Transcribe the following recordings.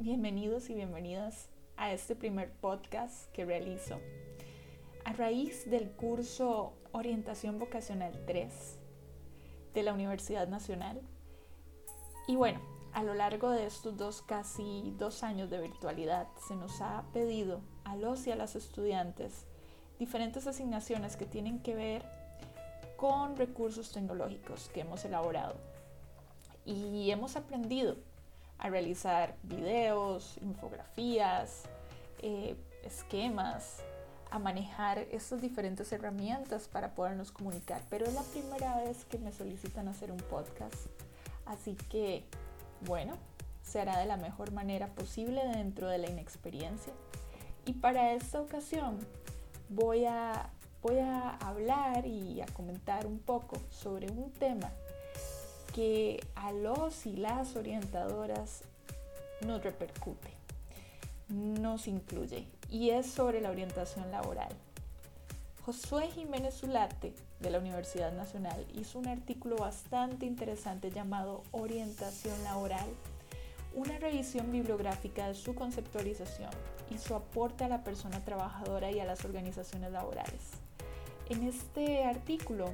bienvenidos y bienvenidas a este primer podcast que realizo a raíz del curso Orientación Vocacional 3 de la Universidad Nacional. Y bueno, a lo largo de estos dos casi dos años de virtualidad se nos ha pedido a los y a las estudiantes diferentes asignaciones que tienen que ver con recursos tecnológicos que hemos elaborado. Y hemos aprendido a realizar videos, infografías, eh, esquemas, a manejar estas diferentes herramientas para podernos comunicar. Pero es la primera vez que me solicitan hacer un podcast. Así que, bueno, se hará de la mejor manera posible dentro de la inexperiencia. Y para esta ocasión voy a, voy a hablar y a comentar un poco sobre un tema que a los y las orientadoras nos repercute, nos incluye y es sobre la orientación laboral. Josué Jiménez Zulate de la Universidad Nacional hizo un artículo bastante interesante llamado Orientación Laboral, una revisión bibliográfica de su conceptualización y su aporte a la persona trabajadora y a las organizaciones laborales. En este artículo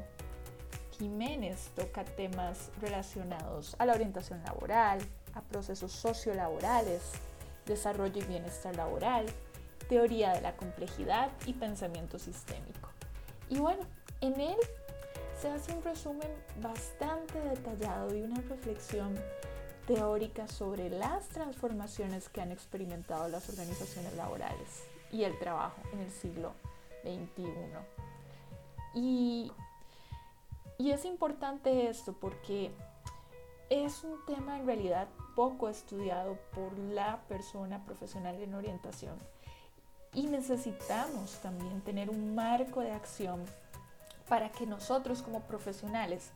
Jiménez toca temas relacionados a la orientación laboral, a procesos sociolaborales, desarrollo y bienestar laboral, teoría de la complejidad y pensamiento sistémico. Y bueno, en él se hace un resumen bastante detallado y una reflexión teórica sobre las transformaciones que han experimentado las organizaciones laborales y el trabajo en el siglo XXI. Y y es importante esto porque es un tema en realidad poco estudiado por la persona profesional en orientación. Y necesitamos también tener un marco de acción para que nosotros como profesionales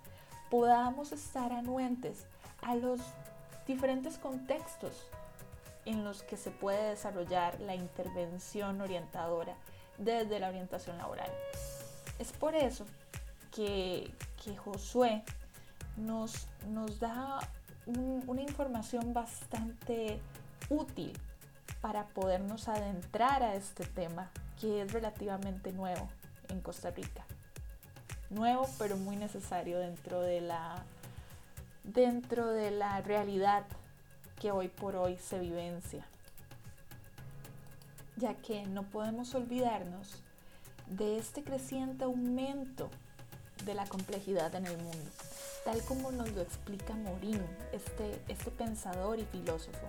podamos estar anuentes a los diferentes contextos en los que se puede desarrollar la intervención orientadora desde la orientación laboral. Es por eso que, que Josué nos, nos da una información bastante útil para podernos adentrar a este tema que es relativamente nuevo en Costa Rica. Nuevo pero muy necesario dentro de la, dentro de la realidad que hoy por hoy se vivencia. Ya que no podemos olvidarnos de este creciente aumento de la complejidad en el mundo, tal como nos lo explica Morín, este, este pensador y filósofo,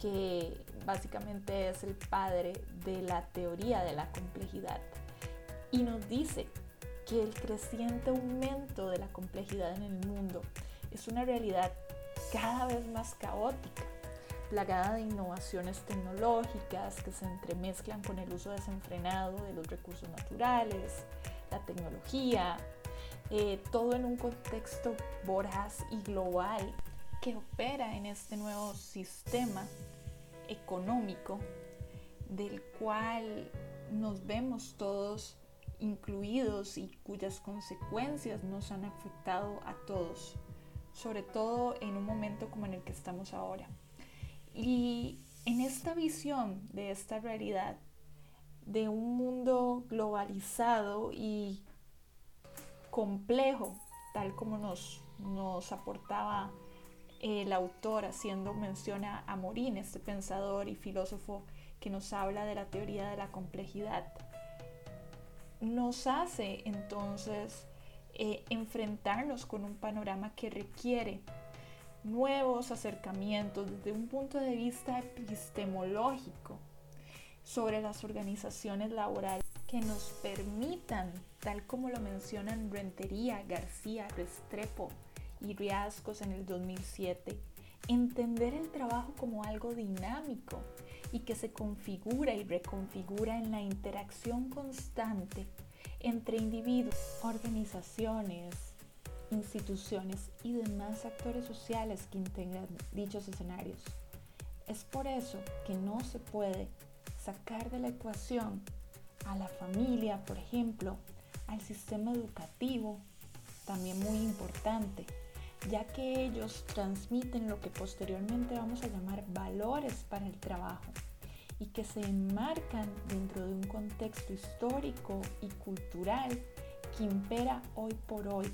que básicamente es el padre de la teoría de la complejidad. Y nos dice que el creciente aumento de la complejidad en el mundo es una realidad cada vez más caótica, plagada de innovaciones tecnológicas que se entremezclan con el uso desenfrenado de los recursos naturales, la tecnología, eh, todo en un contexto voraz y global que opera en este nuevo sistema económico del cual nos vemos todos incluidos y cuyas consecuencias nos han afectado a todos, sobre todo en un momento como en el que estamos ahora. Y en esta visión de esta realidad, de un mundo globalizado y complejo, tal como nos, nos aportaba el autor haciendo mención a, Morín, este pensador y filósofo que nos habla de la teoría de la complejidad. Nos hace entonces eh, enfrentarnos con un panorama que requiere nuevos acercamientos desde un punto de vista epistemológico sobre las organizaciones laborales que nos permitan tal como lo mencionan Rentería, García, Restrepo y Riascos en el 2007, entender el trabajo como algo dinámico y que se configura y reconfigura en la interacción constante entre individuos, organizaciones, instituciones y demás actores sociales que integran dichos escenarios. Es por eso que no se puede sacar de la ecuación a la familia, por ejemplo, al sistema educativo, también muy importante, ya que ellos transmiten lo que posteriormente vamos a llamar valores para el trabajo y que se enmarcan dentro de un contexto histórico y cultural que impera hoy por hoy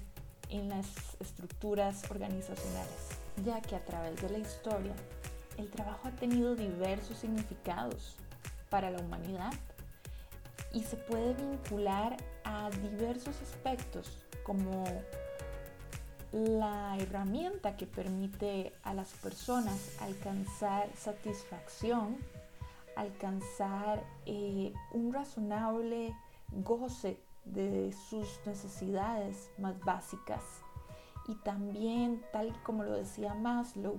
en las estructuras organizacionales, ya que a través de la historia el trabajo ha tenido diversos significados para la humanidad y se puede vincular a diversos aspectos como la herramienta que permite a las personas alcanzar satisfacción, alcanzar eh, un razonable goce de sus necesidades más básicas y también, tal como lo decía Maslow,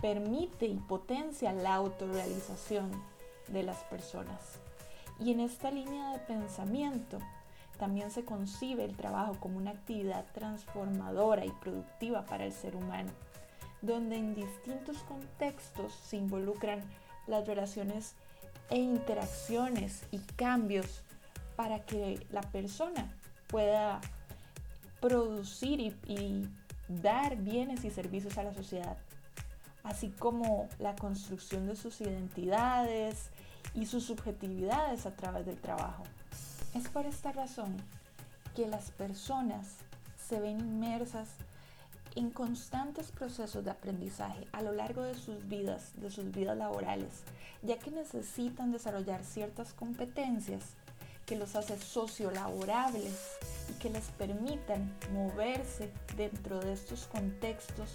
permite y potencia la autorrealización de las personas. Y en esta línea de pensamiento también se concibe el trabajo como una actividad transformadora y productiva para el ser humano, donde en distintos contextos se involucran las relaciones e interacciones y cambios para que la persona pueda producir y, dar bienes y servicios a la sociedad, así como la construcción de sus identidades y sus subjetividades a través del trabajo. Es por esta razón que las personas se ven inmersas en constantes procesos de aprendizaje a lo largo de sus vidas, de sus vidas laborales, ya que necesitan desarrollar ciertas competencias que los hace sociolaborables y que les permitan moverse dentro de estos contextos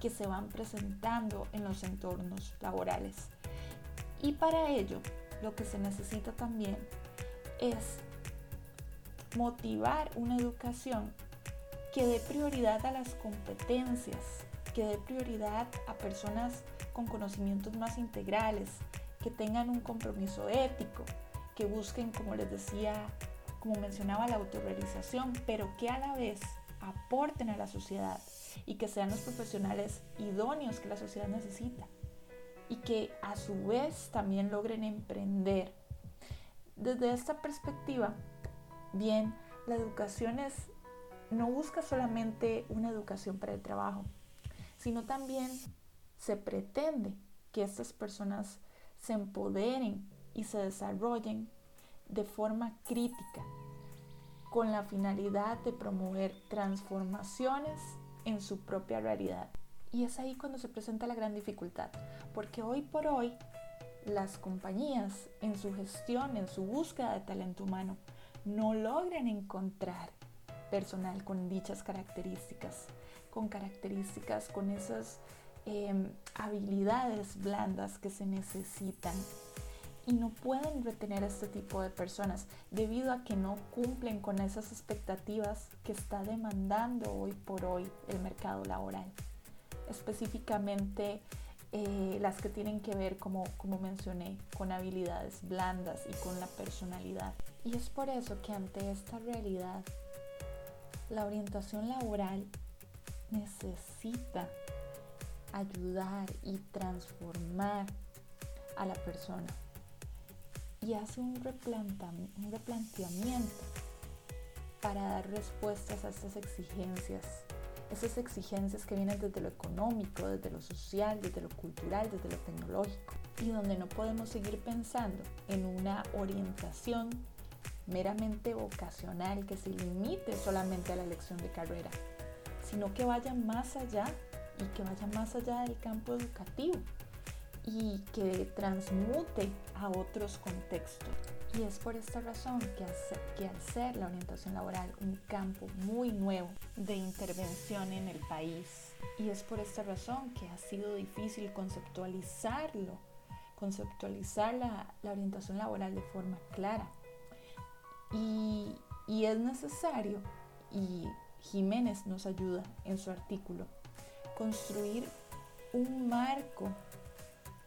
que se van presentando en los entornos laborales. Y para ello, lo que se necesita también es motivar una educación que dé prioridad a las competencias, que dé prioridad a personas con conocimientos más integrales, que tengan un compromiso ético, que busquen, como les decía, como mencionaba, la autorrealización, pero que a la vez aporten a la sociedad y que sean los profesionales idóneos que la sociedad necesita y que a su vez también logren emprender. Desde esta perspectiva, bien, la educación es, no busca solamente una educación para el trabajo, sino también se pretende que estas personas se empoderen y se desarrollen de forma crítica con la finalidad de promover transformaciones en su propia realidad. Y es ahí cuando se presenta la gran dificultad, porque hoy por hoy las compañías en su gestión, en su búsqueda de talento humano, no logran encontrar personal con dichas características, con características, con esas em, habilidades blandas que se necesitan y no pueden retener a este tipo de personas debido a que no cumplen con esas expectativas que está demandando hoy por hoy el mercado laboral. Específicamente eh, las que tienen que ver, como, como mencioné, con habilidades blandas y con la personalidad. Y es por eso que ante esta realidad, la orientación laboral necesita ayudar y transformar a la persona y hace un, un replanteamiento para dar respuestas a estas exigencias, esas exigencias que vienen desde lo económico, desde lo social, desde lo cultural, desde lo tecnológico, y donde no podemos seguir pensando en una orientación meramente vocacional que se limite solamente a la elección de carrera, sino que vaya más allá y que vaya más allá del campo educativo y que transmute a otros contextos. Y es por esta razón que, que al ser la orientación laboral un campo muy nuevo de intervención en el país, y es por esta razón que ha sido difícil conceptualizarlo, conceptualizar la, la orientación laboral de forma clara. Y, y es necesario, y Jiménez nos ayuda en su artículo, construir un marco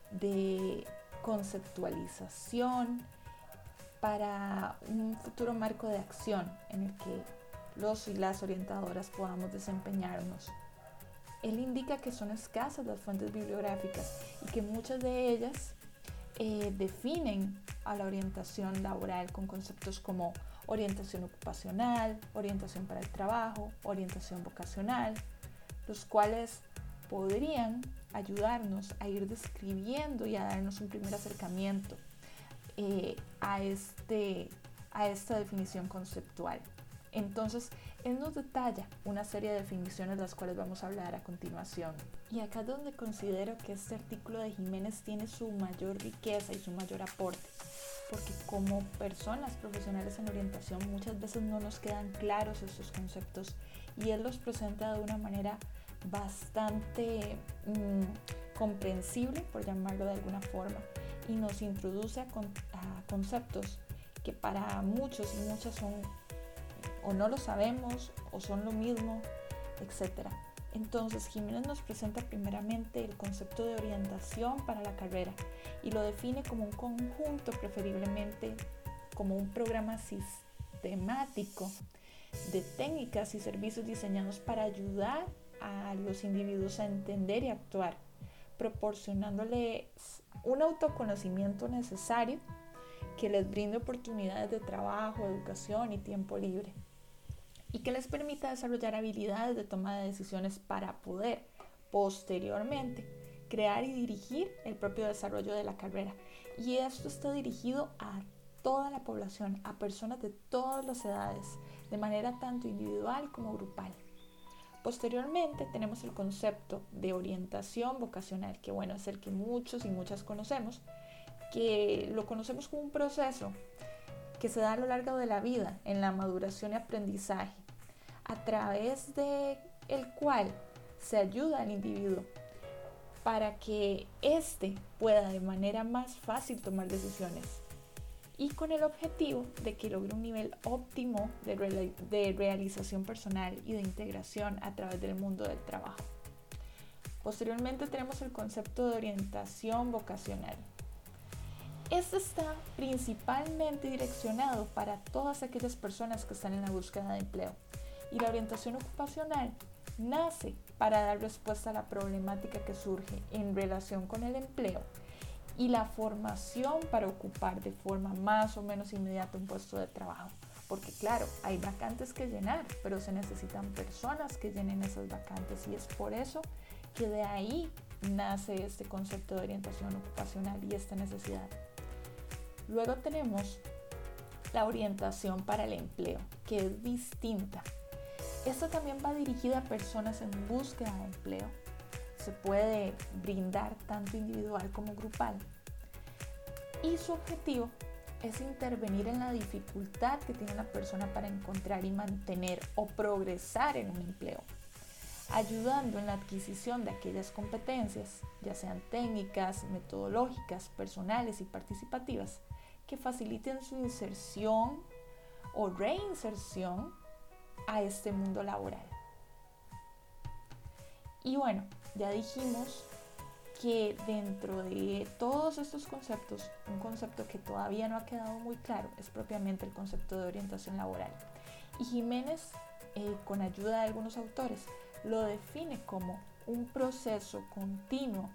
de conceptualización para un futuro marco de acción en el que los y las orientadoras podamos desempeñarnos. Él indica que son escasas las fuentes bibliográficas y que muchas de ellas eh, definen a la orientación laboral con conceptos como orientación ocupacional, orientación para el trabajo, orientación vocacional, los cuales podrían ayudarnos a ir describiendo y a darnos un primer acercamiento eh, a, este, a esta definición conceptual. Entonces, él nos detalla una serie de definiciones de las cuales vamos a hablar a continuación. Y acá es donde considero que este artículo de Jiménez tiene su mayor riqueza y su mayor aporte. Porque como personas profesionales en orientación muchas veces no nos quedan claros estos conceptos y él los presenta de una manera bastante mm, comprensible, por llamarlo de alguna forma, y nos introduce a, conceptos que para muchos y muchas son o no lo sabemos o son lo mismo, etc. Entonces Jiménez nos presenta primeramente el concepto de orientación para la carrera y lo define como un conjunto, preferiblemente como un programa sistemático de técnicas y servicios diseñados para ayudar a los individuos a entender y actuar, proporcionándoles un autoconocimiento necesario que les brinde oportunidades de trabajo, educación y tiempo libre y que les permita desarrollar habilidades de toma de decisiones para poder posteriormente crear y dirigir el propio desarrollo de la carrera. Y esto está dirigido a toda la población, a personas de todas las edades, de manera tanto individual como grupal. Posteriormente tenemos el concepto de orientación vocacional, que bueno, es el que muchos y muchas conocemos, que lo conocemos como un proceso que se da a lo largo de la vida en la maduración y aprendizaje, a través de el cual se ayuda al individuo para que éste pueda de manera más fácil tomar decisiones y con el objetivo de que logre un nivel óptimo de, realización personal y de integración a través del mundo del trabajo. Posteriormente tenemos el concepto de orientación vocacional. Este está principalmente direccionado para todas aquellas personas que están en la búsqueda de empleo y la orientación ocupacional nace para dar respuesta a la problemática que surge en relación con el empleo y la formación para ocupar de forma más o menos inmediata un puesto de trabajo. Porque claro, hay vacantes que llenar, pero se necesitan personas que llenen esas vacantes y es por eso que de ahí nace este concepto de orientación ocupacional y esta necesidad. Luego tenemos la orientación para el empleo, que es distinta. Esta también va dirigida a personas en búsqueda de empleo se puede brindar tanto individual como grupal. Y su objetivo es intervenir en la dificultad que tiene la persona para encontrar y mantener o progresar en un empleo, ayudando en la adquisición de aquellas competencias, ya sean técnicas, metodológicas, personales y participativas, que faciliten su inserción o reinserción a este mundo laboral. Y bueno, ya dijimos que dentro de todos estos conceptos, un concepto que todavía no ha quedado muy claro es propiamente el concepto de orientación laboral. Y Jiménez, eh, con ayuda de algunos autores, lo define como un proceso continuo,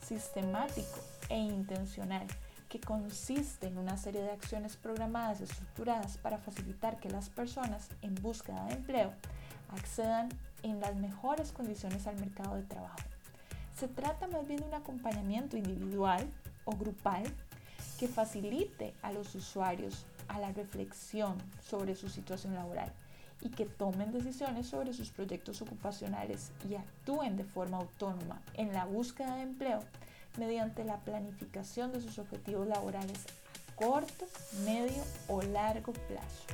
sistemático e intencional que consiste en una serie de acciones programadas y estructuradas para facilitar que las personas en búsqueda de empleo accedan en las mejores condiciones al mercado de trabajo. Se trata más bien de un acompañamiento individual o grupal que facilite a los usuarios a la reflexión sobre su situación laboral y que tomen decisiones sobre sus proyectos ocupacionales y actúen de forma autónoma en la búsqueda de empleo mediante la planificación de sus objetivos laborales a corto, medio o largo plazo.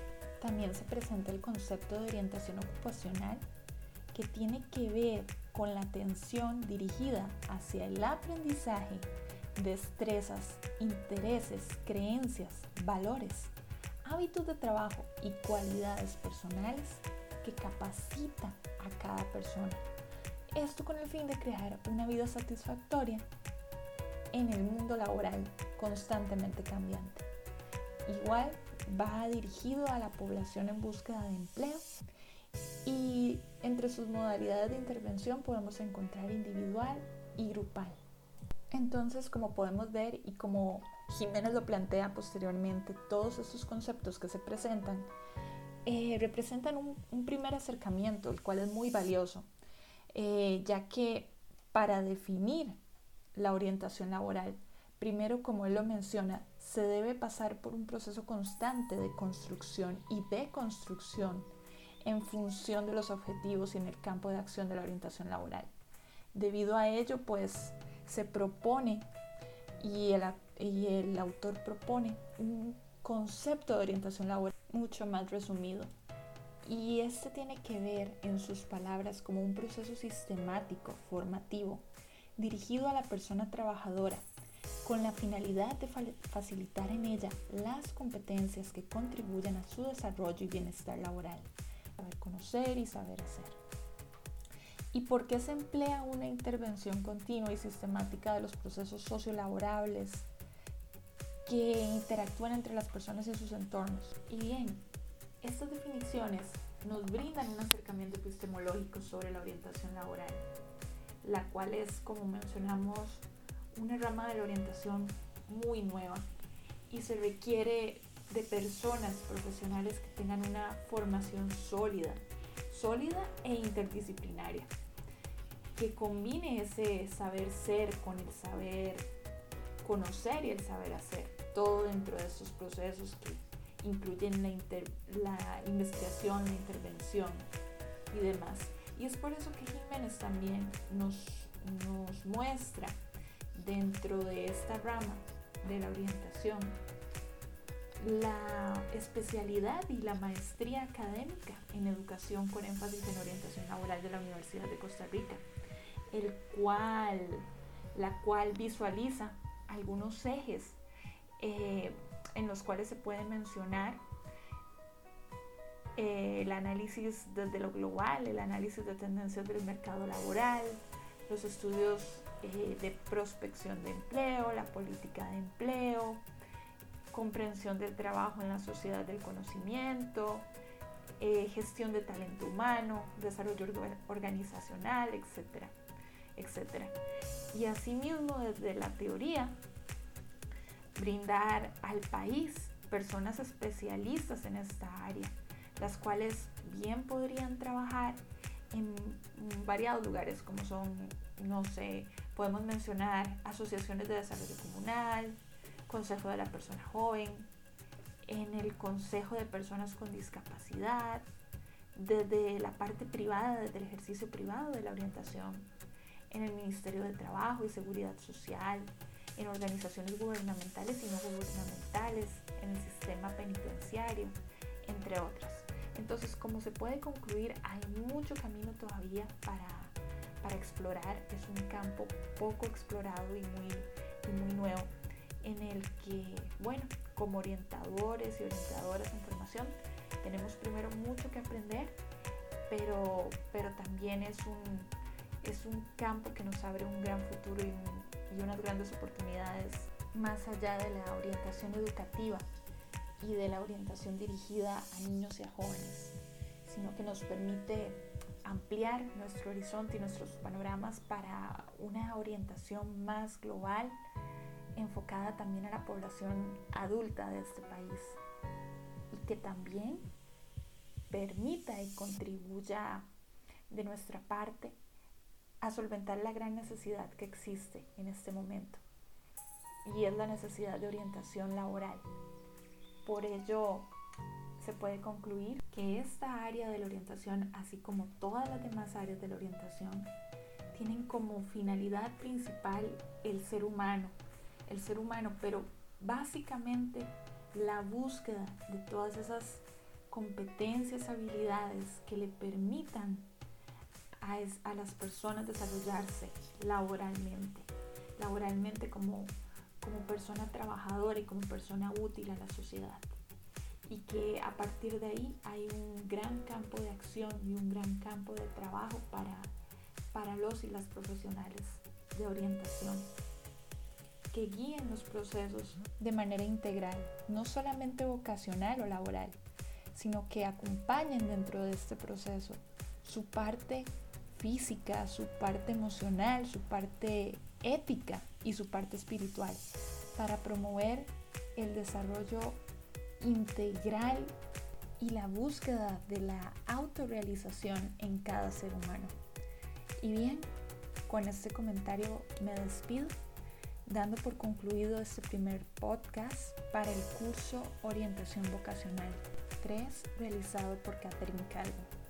También se presenta el concepto de orientación ocupacional que tiene que ver con la atención dirigida hacia el aprendizaje, destrezas, intereses, creencias, valores, hábitos de trabajo y cualidades personales que capacita a cada persona. Esto con el fin de crear una vida satisfactoria en el mundo laboral constantemente cambiante. Igual va dirigido a la población en búsqueda de empleo y entre sus modalidades de intervención podemos encontrar individual y grupal. Entonces, como podemos ver y como Jiménez lo plantea posteriormente, todos estos conceptos que se presentan eh, representan un, primer acercamiento, el cual es muy valioso. eh, ya que para definir la orientación laboral, primero, como él lo menciona, se debe pasar por un proceso constante de construcción y deconstrucción en función de los objetivos y en el campo de acción de la orientación laboral. Debido a ello, pues se propone y el, y el autor propone un concepto de orientación laboral mucho más resumido. Y este tiene que ver, en sus palabras, como un proceso sistemático, formativo, dirigido a la persona trabajadora, con la finalidad de facilitar en ella las competencias que contribuyan a su desarrollo y bienestar laboral, saber conocer y saber hacer. ¿Y por qué se emplea una intervención continua y sistemática de los procesos sociolaborables que interactúan entre las personas y sus entornos? Y bien, estas definiciones nos brindan un acercamiento epistemológico sobre la orientación laboral, la cual es, como mencionamos, una rama de la orientación muy nueva y se requiere de personas profesionales que tengan una formación sólida, sólida e interdisciplinaria, que combine ese saber ser con el saber conocer y el saber hacer, todo dentro de estos procesos que incluyen la, investigación, la intervención y demás. Y es por eso que Jiménez también nos muestra dentro de esta rama de la orientación la especialidad y la maestría académica en educación con énfasis en orientación laboral de la Universidad de Costa Rica, el cual, la cual visualiza algunos ejes eh, en los cuales se puede mencionar eh, el análisis desde lo global, el análisis de tendencias del mercado laboral, los estudios eh, de prospección de empleo, la política de empleo, comprensión del trabajo en la sociedad del conocimiento, eh, gestión de talento humano, desarrollo organizacional, etcétera, etcétera. Y asimismo desde la teoría, brindar al país personas especialistas en esta área, las cuales bien podrían trabajar en variados lugares como son, no sé, podemos mencionar asociaciones de desarrollo comunal, Consejo de la Persona Joven, en el Consejo de Personas con Discapacidad, desde la parte privada, desde el ejercicio privado de la orientación, en el Ministerio de Trabajo y Seguridad Social, en organizaciones gubernamentales y no gubernamentales, en el sistema penitenciario, entre otras. Entonces, como se puede concluir, hay mucho camino todavía para, para explorar. Es un campo poco explorado y muy, y muy nuevo en el que, bueno, como orientadores y orientadoras en formación, tenemos primero mucho que aprender, pero, pero también es un, es un campo que nos abre un gran futuro y, y unas grandes oportunidades más allá de la orientación educativa y de la orientación dirigida a niños y a jóvenes, sino que nos permite ampliar nuestro horizonte y nuestros panoramas para una orientación más global, enfocada también a la población adulta de este país y que también permita y contribuya de nuestra parte a solventar la gran necesidad que existe en este momento y es la necesidad de orientación laboral. Por ello, se puede concluir que esta área de la orientación, así como todas las demás áreas de la orientación, tienen como finalidad principal el ser humano, el ser humano, pero básicamente la búsqueda de todas esas competencias, habilidades que le permitan a, a las personas desarrollarse laboralmente, laboralmente como como persona trabajadora y como persona útil a la sociedad. Y que a partir de ahí hay un gran campo de acción y un gran campo de trabajo para, para los y las profesionales de orientación que guíen los procesos de manera integral, no solamente vocacional o laboral, sino que acompañen dentro de este proceso su parte física, su parte emocional, su parte ética y su parte espiritual para promover el desarrollo integral y la búsqueda de la autorrealización en cada ser humano. Y bien, con este comentario me despido, dando por concluido este primer podcast para el curso Orientación Vocacional 3 realizado por Catherine Calvo.